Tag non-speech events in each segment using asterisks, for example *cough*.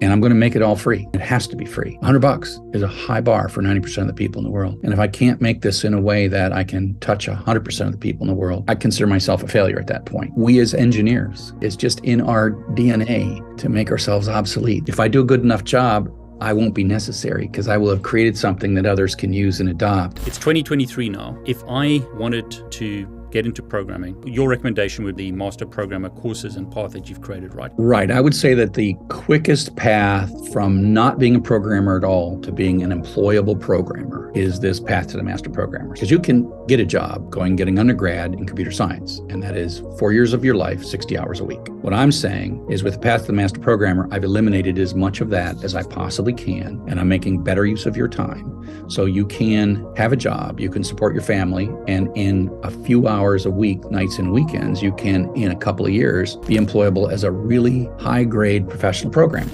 and I'm going to make it all free. It has to be free. 100 bucks is a high bar for 90% of the people in the world. And if I can't make this in a way that I can touch 100% of the people in the world, I consider myself a failure at that point. We as engineers, it's just in our DNA to make ourselves obsolete. If I do a good enough job, I won't be necessary because I will have created something that others can use and adopt. It's 2023 now. If I wanted to get into programming, your recommendation would be master programmer courses and path that you've created, right? Right. I would say that the quickest path from not being a programmer at all to being an employable programmer is this path to the master programmer. Because you can get a job going getting undergrad in computer science, and that is four years of your life, 60 hours a week. What I'm saying is with the path to the master programmer, I've eliminated as much of that as I possibly can, and I'm making better use of your time. So you can have a job, you can support your family, and in a few hours, hours a week, nights and weekends, you can, in a couple of years, be employable as a really high grade professional programmer.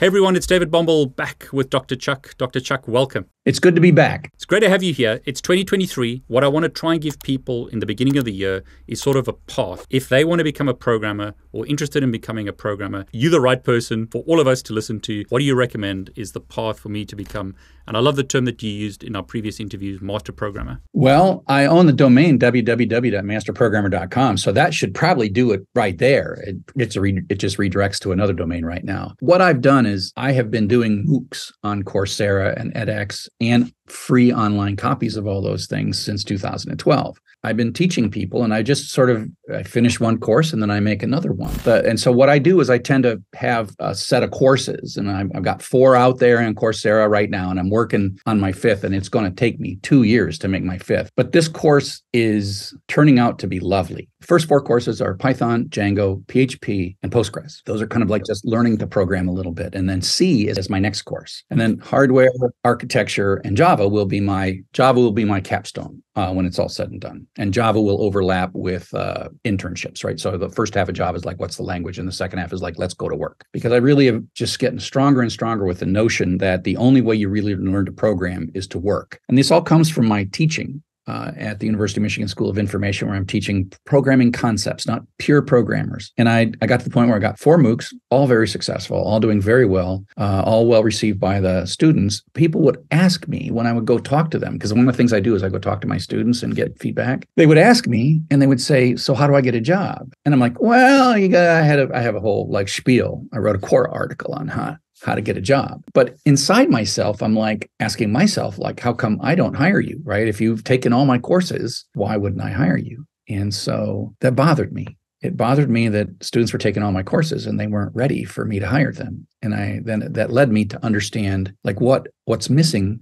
Hey everyone, it's David Bombal back with Dr. Chuck. Dr. Chuck, welcome. It's good to be back. It's great to have you here. It's 2023. What I want to try and give people in the beginning of the year is sort of a path. If they want to become a programmer or interested in becoming a programmer, you're the right person for all of us to listen to. What do you recommend is the path for me to become? And I love the term that you used in our previous interviews, master programmer. Well, I own the domain www.masterprogrammer.com, so that should probably do it right there. It, it's a re- it just redirects to another domain right now. What I've done is I have been doing MOOCs on Coursera and edX and free online copies of all those things since 2012. I've been teaching people and I just sort of I finish one course and then I make another one. But, and so what I do is I tend to have a set of courses and I've, I've got four out there in Coursera right now and I'm working on my fifth and it's going to take me two years to make my fifth. But this course is turning out to be lovely. First four courses are Python, Django, PHP, and Postgres. Those are kind of like just learning to program a little bit. And then C is my next course. And then hardware, architecture, and Java will be my Java will be my capstone uh, when it's all said and done. And Java will overlap with uh, internships, right? So the first half of Java is like, what's the language? And the second half is like, let's go to work. Because I really am just getting stronger and stronger with the notion that the only way you really learn to program is to work. And this all comes from my teaching uh, at the University of Michigan School of Information, where I'm teaching programming concepts, not pure programmers. And I, I got to the point where I got four MOOCs, all very successful, all doing very well, uh, all well received by the students. People would ask me when I would go talk to them, because one of the things I do is I go talk to my students and get feedback. They would ask me and they would say, So how do I get a job? And I'm like, Well, you got, I had a, I have a whole like spiel. I wrote a core article on how how to get a job. But inside myself, I'm like asking myself, like, how come I don't hire you? Right. If you've taken all my courses, why wouldn't I hire you? And so that bothered me. It bothered me that students were taking all my courses and they weren't ready for me to hire them. And I then that led me to understand like what what's missing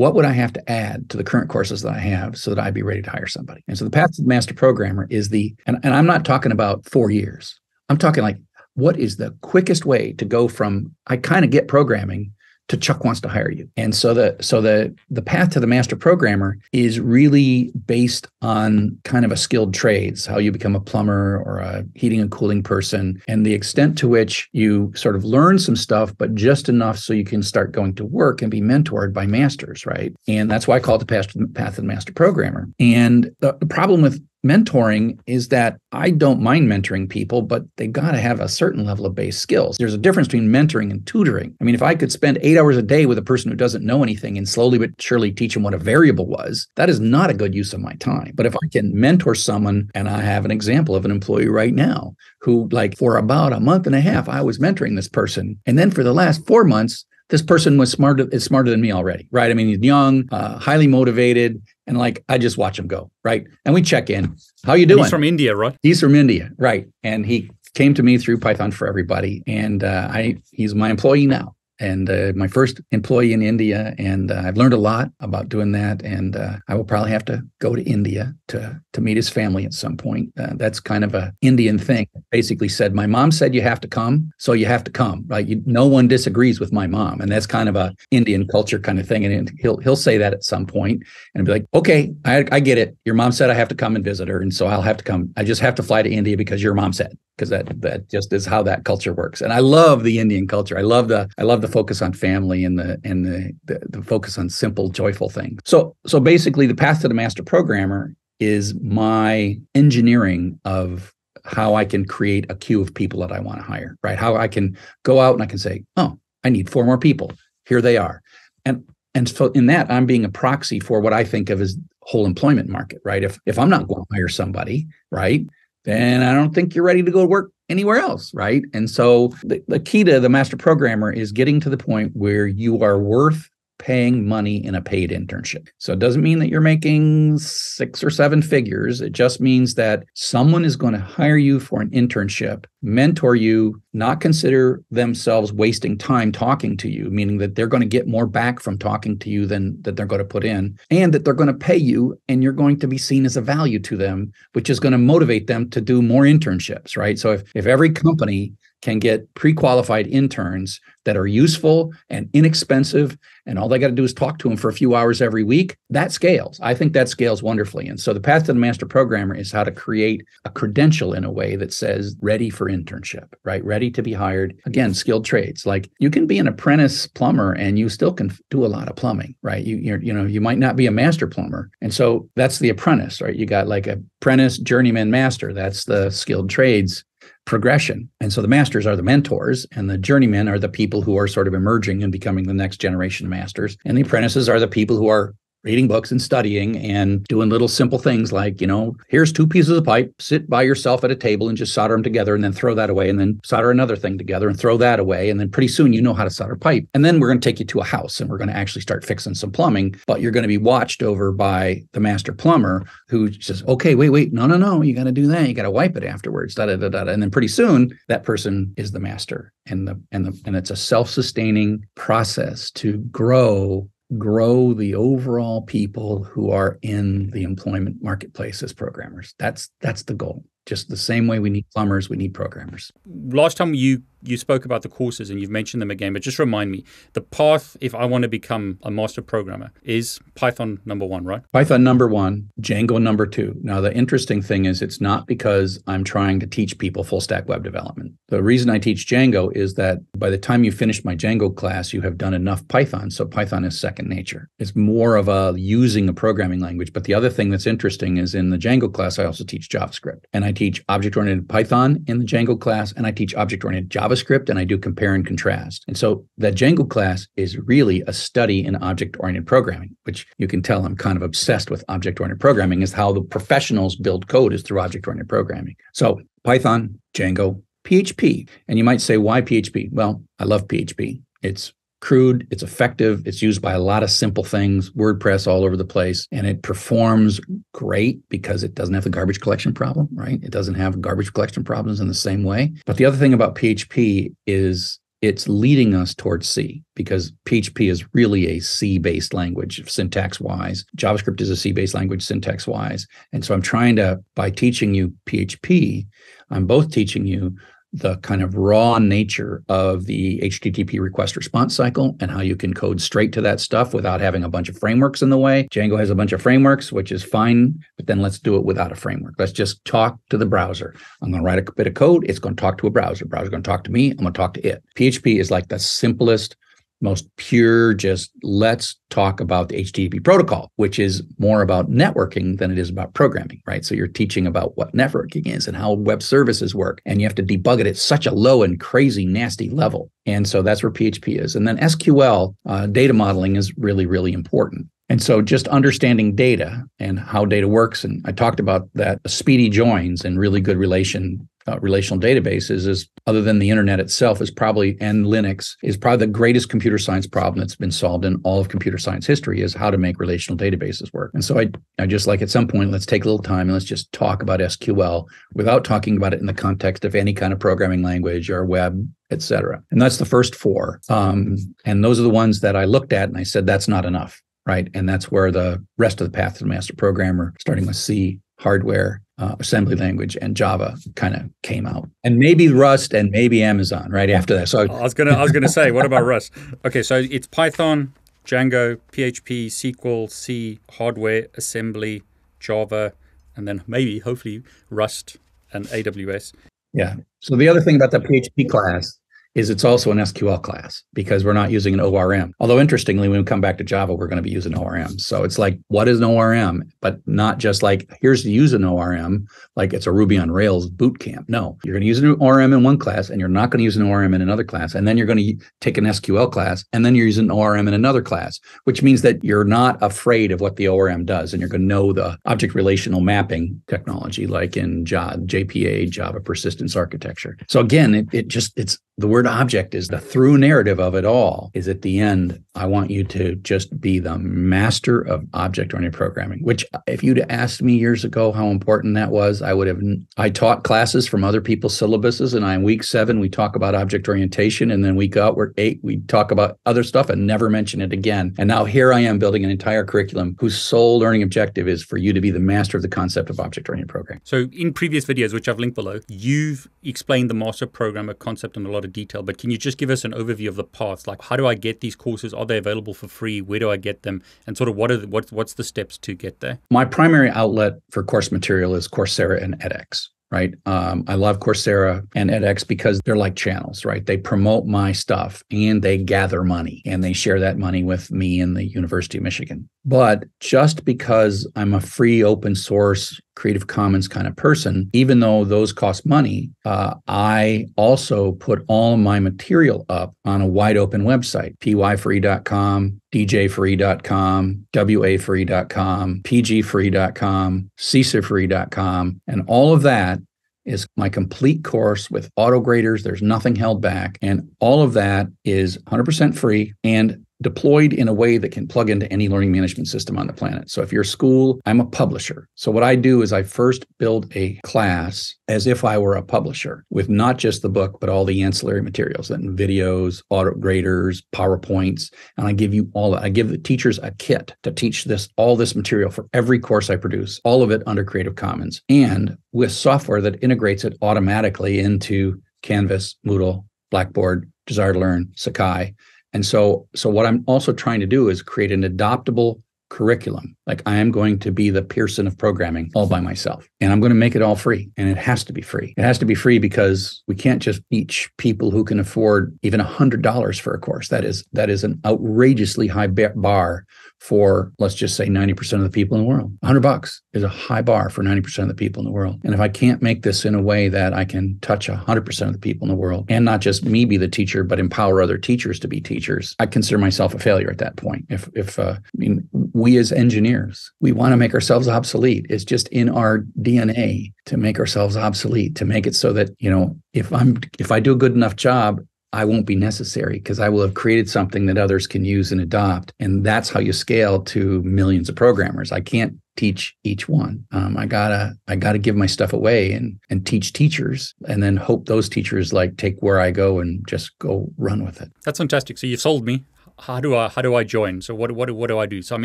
what would I have to add to the current courses that I have so that I'd be ready to hire somebody? And so the path to the master programmer is the, and, and I'm not talking about four years. I'm talking like what is the quickest way to go from I kind of get programming to Chuck wants to hire you. And so the so the the path to the master programmer is really based on kind of a skilled trades, how you become a plumber or a heating and cooling person, and the extent to which you sort of learn some stuff, but just enough so you can start going to work and be mentored by masters, right? And that's why I call it the path path to the master programmer. And the, the problem with mentoring is that I don't mind mentoring people, but they got to have a certain level of base skills. There's a difference between mentoring and tutoring. I mean, if I could spend eight hours a day with a person who doesn't know anything and slowly but surely teach them what a variable was, that is not a good use of my time. But if I can mentor someone, and I have an example of an employee right now who, like, for about a month and a half, I was mentoring this person. And then for the last four months, this person was smarter is smarter than me already right i mean he's young uh, highly motivated and like i just watch him go right? And we check in. How you doing he's from india right he's from india right. And he came to me through python for everybody. And uh, i he's my employee now and uh, my first employee in India. And uh, I've learned a lot about doing that. And uh, I will probably have to go to India to to meet his family at some point. Uh, that's kind of a Indian thing. Basically, said my mom said you have to come, so you have to come. Right? You, no one disagrees with my mom, and that's kind of a Indian culture kind of thing. And he'll he'll say that at some point and be like, okay, I, I get it. Your mom said I have to come and visit her, and so I'll have to come. I just have to fly to India because your mom said because that that just is how that culture works. And I love the Indian culture. I love the I love the focus on family and the and the, the, the focus on simple, joyful things. So so basically, the path to the master programmer is my engineering of how I can create a queue of people that I want to hire, right? How I can go out and I can say, oh, I need four more people. Here they are. And and so in that, I'm being a proxy for what I think of as whole employment market, right? If if I'm not going to hire somebody, right, then I don't think you're ready to go to work anywhere else, right? And so the, the key to the master programmer is getting to the point where you are worth paying money in a paid internship. So it doesn't mean that you're making six or seven figures. It just means that someone is going to hire you for an internship, mentor you, not consider themselves wasting time talking to you, meaning that they're going to get more back from talking to you than that they're going to put in, and that they're going to pay you and you're going to be seen as a value to them, which is going to motivate them to do more internships, right? So if, if every company can get pre-qualified interns that are useful and inexpensive and all they got to do is talk to them for a few hours every week that scales. I think that scales wonderfully. And so the path to the master programmer is how to create a credential in a way that says ready for internship right? Ready to be hired. Again skilled trades. Like you can be an apprentice plumber and you still can do a lot of plumbing right? You you know you might not be a master plumber. And so that's the apprentice right? You got like a apprentice journeyman master. That's the skilled trades progression. And so the masters are the mentors, and the journeymen are the people who are sort of emerging and becoming the next generation of masters. And the apprentices are the people who are reading books and studying and doing little simple things like, you know, here's two pieces of pipe, sit by yourself at a table and just solder them together and then throw that away and then solder another thing together and throw that away. And then pretty soon you know how to solder pipe. And then we're going to take you to a house and we're going to actually start fixing some plumbing, but you're going to be watched over by the master plumber who says, okay, wait, wait, no, no, no, you got to do that. You got to wipe it afterwards. Da, da, da, da. And then pretty soon that person is the master and the, and the, and it's a self-sustaining process to grow grow the overall people who are in the employment marketplace as programmers. That's that's the goal. Just the same way we need plumbers, we need programmers. Last time you you spoke about the courses and you've mentioned them again, but just remind me the path if I want to become a master programmer is Python number one, right? Python number one, Django number two. Now, the interesting thing is it's not because I'm trying to teach people full stack web development. The reason I teach Django is that by the time you finish my Django class, you have done enough Python. So Python is second nature. It's more of a using a programming language. But the other thing that's interesting is in the Django class, I also teach JavaScript and I teach object oriented Python in the Django class and I teach object oriented JavaScript JavaScript and I do compare and contrast. And so that Django class is really a study in object oriented programming, which you can tell I'm kind of obsessed with object oriented programming, is how the professionals build code is through object oriented programming. So Python, Django, PHP. And you might say, why PHP? Well, I love PHP. It's crude, it's effective, it's used by a lot of simple things, WordPress all over the place, and it performs great because it doesn't have the garbage collection problem, right? It doesn't have garbage collection problems in the same way. But the other thing about PHP is it's leading us towards C because PHP is really a C based language syntax wise. JavaScript is a C based language syntax wise. And so I'm trying to, by teaching you PHP, I'm both teaching you the kind of raw nature of the HTTP request response cycle and how you can code straight to that stuff without having a bunch of frameworks in the way. Django has a bunch of frameworks, which is fine, but then let's do it without a framework. Let's just talk to the browser. I'm going to write a bit of code. It's going to talk to a browser. Browser's going to talk to me. I'm going to talk to it. PHP is like the simplest most pure, just let's talk about the HTTP protocol, which is more about networking than it is about programming, right? So you're teaching about what networking is and how web services work. And you have to debug it at such a low and crazy, nasty level. And so that's where PHP is. And then SQL, uh, data modeling is really, really important. And so just understanding data and how data works. And I talked about that speedy joins and really good relation uh, relational databases is other than the internet itself is probably and linux is probably the greatest computer science problem that's been solved in all of computer science history is how to make relational databases work. And so i i just like at some point let's take a little time and let's just talk about sql without talking about it in the context of any kind of programming language or web etc and that's the first four. Um, and those are the ones that i looked at and i said that's not enough right? And that's where the rest of the path to the master programmer starting with c hardware uh, assembly language and Java kind of came out, and maybe Rust and maybe Amazon right after that. So I was gonna I was gonna say, what about Rust? *laughs* Okay, so it's Python, Django, PHP, SQL, C, hardware, assembly, Java, and then maybe hopefully Rust and AWS. Yeah. So the other thing about the PHP class is it's also an SQL class because we're not using an ORM. Although interestingly, when we come back to Java, we're going to be using ORM. So it's like, what is an ORM? But not just like, here's to use an ORM, like it's a Ruby on Rails boot camp. No, you're going to use an ORM in one class and you're not going to use an ORM in another class. And then you're going to take an SQL class and then you're using an ORM in another class, which means that you're not afraid of what the ORM does. And you're going to know the object relational mapping technology, like in JPA, Java persistence architecture. So again, it, it just, it's the word object is the through narrative of it all is at the end i want you to just be the master of object oriented programming which if you'd asked me years ago how important that was i would have i taught classes from other people's syllabuses and I, in week seven we talk about object orientation and then week out we're eight we talk about other stuff and never mention it again. And now here i am building an entire curriculum whose sole learning objective is for you to be the master of the concept of object oriented programming. So in previous videos which i've linked below you've explained the master programmer concept in a lot of detail, but can you just give us an overview of the paths? Like, how do I get these courses? Are they available for free? Where do I get them? And sort of what are the, what, what's the steps to get there? My primary outlet for course material is Coursera and edX right? Um, I love Coursera and edX because they're like channels, right? They promote my stuff and they gather money and they share that money with me and the University of Michigan. But just because I'm a free open source Creative Commons kind of person, even though those cost money, uh, I also put all my material up on a wide open website, py4e.com, dj4e.com, wa4e.com, pg4e.com, cc4e.com, and all of that is my complete course with auto graders. There's nothing held back. And all of that is 100% free and deployed in a way that can plug into any learning management system on the planet. So if you're a school, I'm a publisher. So what I do is I first build a class as if I were a publisher with not just the book, but all the ancillary materials and videos, auto graders, PowerPoints. And I give you all, I give the teachers a kit to teach this, all this material for every course I produce, all of it under Creative Commons and with software that integrates it automatically into Canvas, Moodle, Blackboard, Desire to Learn, Sakai, and so, so what I'm also trying to do is create an adoptable curriculum. Like I am going to be the Pearson of programming all by myself. And I'm going to make it all free. And it has to be free. It has to be free because we can't just teach people who can afford even a hundred dollars for a course. That is that is an outrageously high bar for let's just say 90% of the people in the world. 100 bucks is a high bar for 90% of the people in the world. And if I can't make this in a way that I can touch 100% of the people in the world and not just me be the teacher but empower other teachers to be teachers, I consider myself a failure at that point. If if uh, I mean we as engineers, we want to make ourselves obsolete. It's just in our DNA to make ourselves obsolete, to make it so that, you know, if I'm if I do a good enough job, I won't be necessary because I will have created something that others can use and adopt. And that's how you scale to millions of programmers. I can't teach each one. Um, I gotta I gotta give my stuff away and and teach teachers, and then hope those teachers like take where I go and just go run with it. That's fantastic. So you've sold me. How do I how do I join? So what what what do I do? So I'm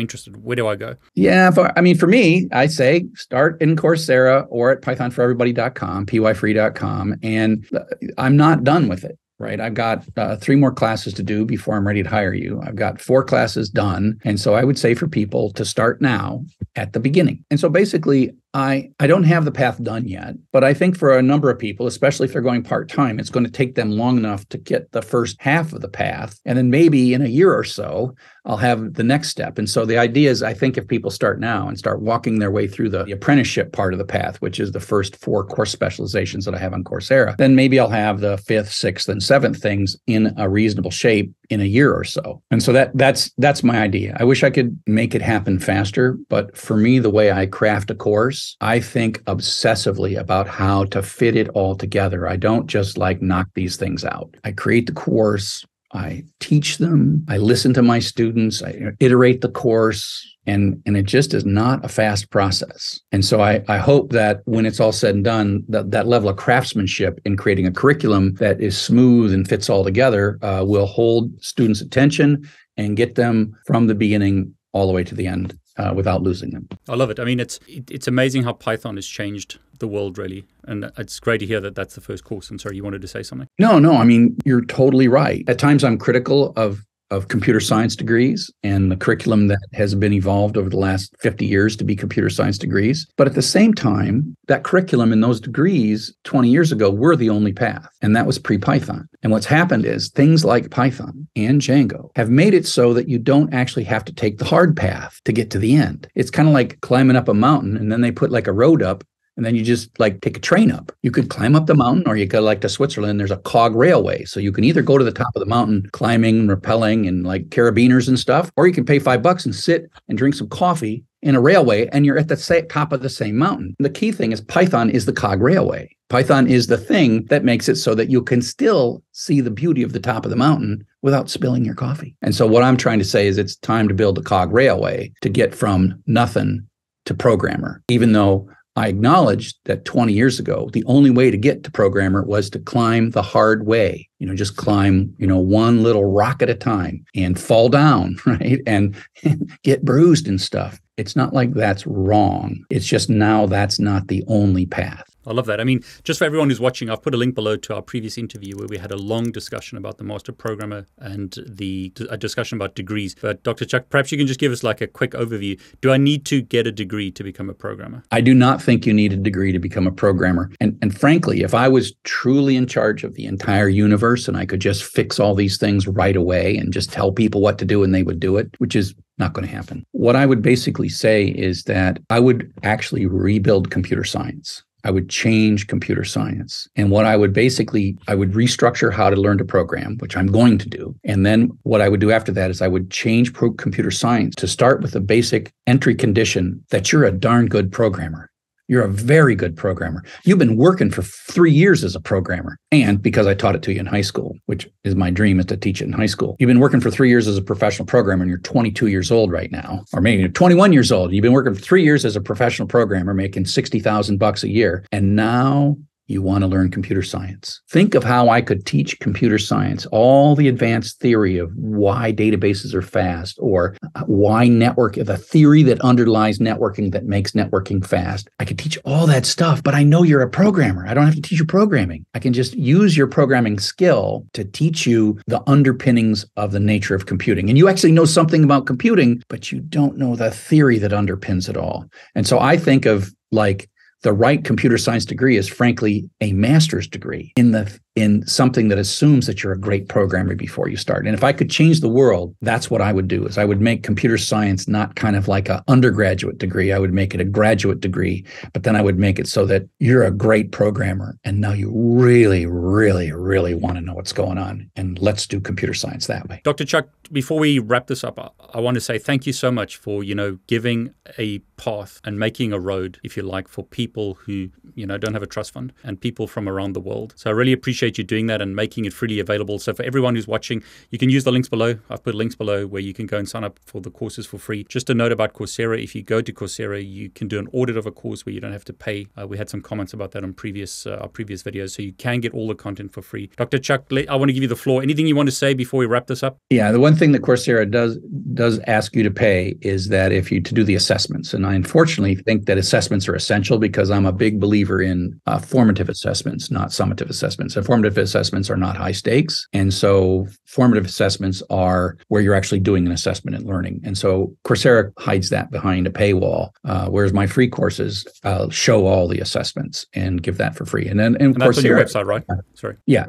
interested. Where do I go? Yeah, for, I mean for me, I say start in Coursera or at pythonforeverybody.com, py4e.com, and uh, I'm not done with it right? I've got uh, three more classes to do before I'm ready to hire you. I've got four classes done. And so I would say for people to start now at the beginning. And so basically, I, I don't have the path done yet, but I think for a number of people, especially if they're going part time, it's going to take them long enough to get the first half of the path. And then maybe in a year or so, I'll have the next step. And so the idea is I think if people start now and start walking their way through the, the apprenticeship part of the path, which is the first four course specializations that I have on Coursera, then maybe I'll have the fifth, sixth, and seventh things in a reasonable shape in a year or so. And so that that's that's my idea. I wish I could make it happen faster, but for me the way I craft a course, I think obsessively about how to fit it all together. I don't just like knock these things out. I create the course, I teach them, I listen to my students, I iterate the course, and and it just is not a fast process. And so i i hope that when it's all said and done that that level of craftsmanship in creating a curriculum that is smooth and fits all together uh, will hold students attention and get them from the beginning all the way to the end uh, without losing them. I love it. I mean, it's it's amazing how Python has changed the world, really, and it's great to hear that that's the first course. I'm sorry, you wanted to say something? No, no. I mean, you're totally right. At times, I'm critical of of computer science degrees and the curriculum that has been evolved over the last 50 years to be computer science degrees. But at the same time, that curriculum and those degrees 20 years ago were the only path, and that was pre Python. And what's happened is things like Python and Django have made it so that you don't actually have to take the hard path to get to the end. It's kind of like climbing up a mountain and then they put like a road up and then you just like take a train up. You could climb up the mountain, or you go like to Switzerland. There's a cog railway, so you can either go to the top of the mountain, climbing, rappelling, and like carabiners and stuff, or you can pay five bucks and sit and drink some coffee in a railway, and you're at the top of the same mountain. The key thing is Python is the cog railway. Python is the thing that makes it so that you can still see the beauty of the top of the mountain without spilling your coffee. And so what I'm trying to say is it's time to build a cog railway to get from nothing to programmer, even though I acknowledged that 20 years ago, the only way to get to programmer was to climb the hard way, you know, just climb, you know, one little rock at a time and fall down, *laughs* right? And *laughs* get bruised and stuff. It's not like that's wrong. It's just now that's not the only path. I love that. I mean, just for everyone who's watching, I've put a link below to our previous interview where we had a long discussion about the master programmer and the a discussion about degrees. But Dr. Chuck, perhaps you can just give us like a quick overview. Do I need to get a degree to become a programmer? I do not think you need a degree to become a programmer. And and frankly, if I was truly in charge of the entire universe and I could just fix all these things right away and just tell people what to do and they would do it, which is not going to happen. What I would basically say is that I would actually rebuild computer science. I would change computer science. And what I would basically, I would restructure how to learn to program, which I'm going to do. And then what I would do after that is I would change pro- computer science to start with the basic entry condition that you're a darn good programmer. You're a very good programmer. You've been working for three years as a programmer. And because I taught it to you in high school, which is my dream is to teach it in high school. You've been working for three years as a professional programmer and you're 22 years old right now, or maybe you're 21 years old. You've been working for three years as a professional programmer, making 60,000 bucks a year. And now you want to learn computer science. Think of how I could teach computer science, all the advanced theory of why databases are fast or uh, why network, the theory that underlies networking that makes networking fast. I could teach all that stuff, but I know you're a programmer. I don't have to teach you programming. I can just use your programming skill to teach you the underpinnings of the nature of computing. And you actually know something about computing, but you don't know the theory that underpins it all. And so I think of like the right computer science degree is frankly a master's degree. In the in something that assumes that you're a great programmer before you start. And if I could change the world, that's what I would do is I would make computer science not kind of like an undergraduate degree. I would make it a graduate degree, but then I would make it so that you're a great programmer and now you really, really, really want to know what's going on. And let's do computer science that way. Dr. Chuck, before we wrap this up, I want to say thank you so much for, you know, giving a path and making a road, if you like, for people who, you know, don't have a trust fund and people from around the world. So I really appreciate appreciate you doing that and making it freely available. So for everyone who's watching, you can use the links below. I've put links below where you can go and sign up for the courses for free. Just a note about Coursera: if you go to Coursera, you can do an audit of a course where you don't have to pay. Uh, we had some comments about that on previous uh, our previous videos, so you can get all the content for free. Dr. Chuck, I want to give you the floor. Anything you want to say before we wrap this up? Yeah, the one thing that Coursera does does ask you to pay is that if you to do the assessments, and I unfortunately think that assessments are essential because I'm a big believer in uh, formative assessments, not summative assessments. And formative assessments are not high stakes. And so formative assessments are where you're actually doing an assessment and learning. And so Coursera hides that behind a paywall, uh, whereas my free courses uh, show all the assessments and give that for free. And then and, and Coursera, on your website, right? Sorry. Yeah,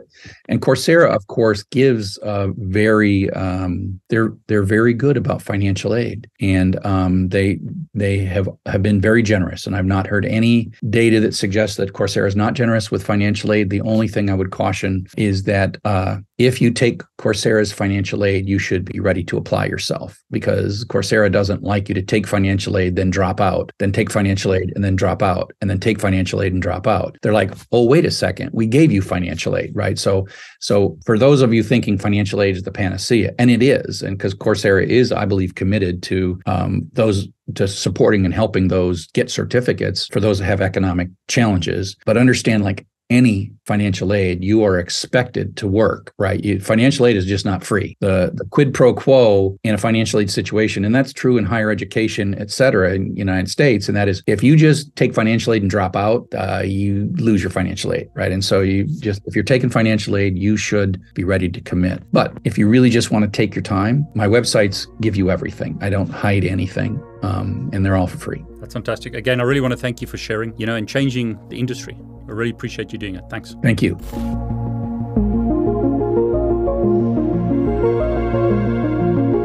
and Coursera, of course, gives uh, very um, they're they're very good about financial aid, and um, they they have have been very generous. And I've not heard any data that suggests that Coursera is not generous with financial aid. The only thing I would caution is that uh, if you take Coursera's financial aid, you should be ready to apply yourself because Coursera doesn't like you to take financial aid, then drop out, then take financial aid and then drop out, and then take financial aid and drop out. They're like, oh, wait a second, we gave you financial aid, right? So, so for those of you thinking financial aid is the panacea, and it is, and because Coursera is, I believe, committed to um, those to supporting and helping those get certificates for those that have economic challenges, but understand like any financial aid, you are expected to work, right? You, financial aid is just not free. The the quid pro quo in a financial aid situation, and that's true in higher education, et cetera, in the United States, and that is if you just take financial aid and drop out, uh, you lose your financial aid, right? And so you just if you're taking financial aid, you should be ready to commit. But if you really just want to take your time, my websites give you everything. I don't hide anything um, and they're all for free. That's fantastic. Again, I really want to thank you for sharing, you know, and changing the industry. I really appreciate you doing it. Thanks. Thank you.